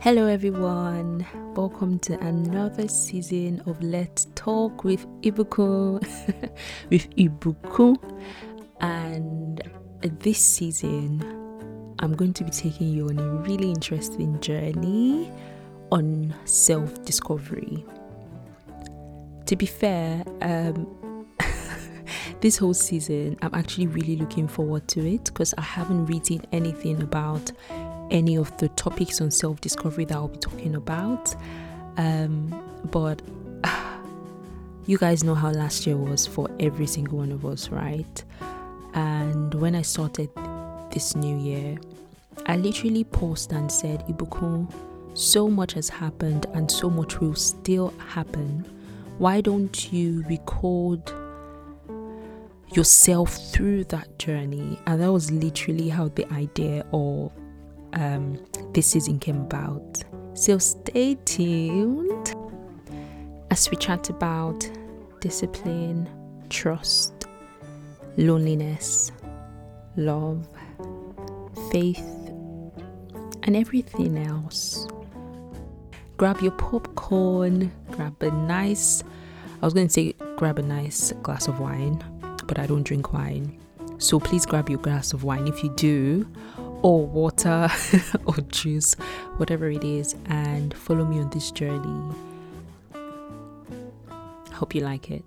Hello, everyone. Welcome to another season of Let's Talk with Ibuku. with Ibuku. And this season, I'm going to be taking you on a really interesting journey on self discovery. To be fair, um, this whole season, I'm actually really looking forward to it because I haven't written anything about any of the topics on self discovery that I'll be talking about. Um, but you guys know how last year was for every single one of us, right? And when I started this new year, I literally paused and said, Ibuku, so much has happened and so much will still happen. Why don't you record yourself through that journey? And that was literally how the idea of um, this season came about. So stay tuned as we chat about discipline, trust, loneliness, love, faith, and everything else. Grab your popcorn, grab a nice, I was going to say grab a nice glass of wine, but I don't drink wine. So please grab your glass of wine if you do, or water or juice, whatever it is, and follow me on this journey. Hope you like it.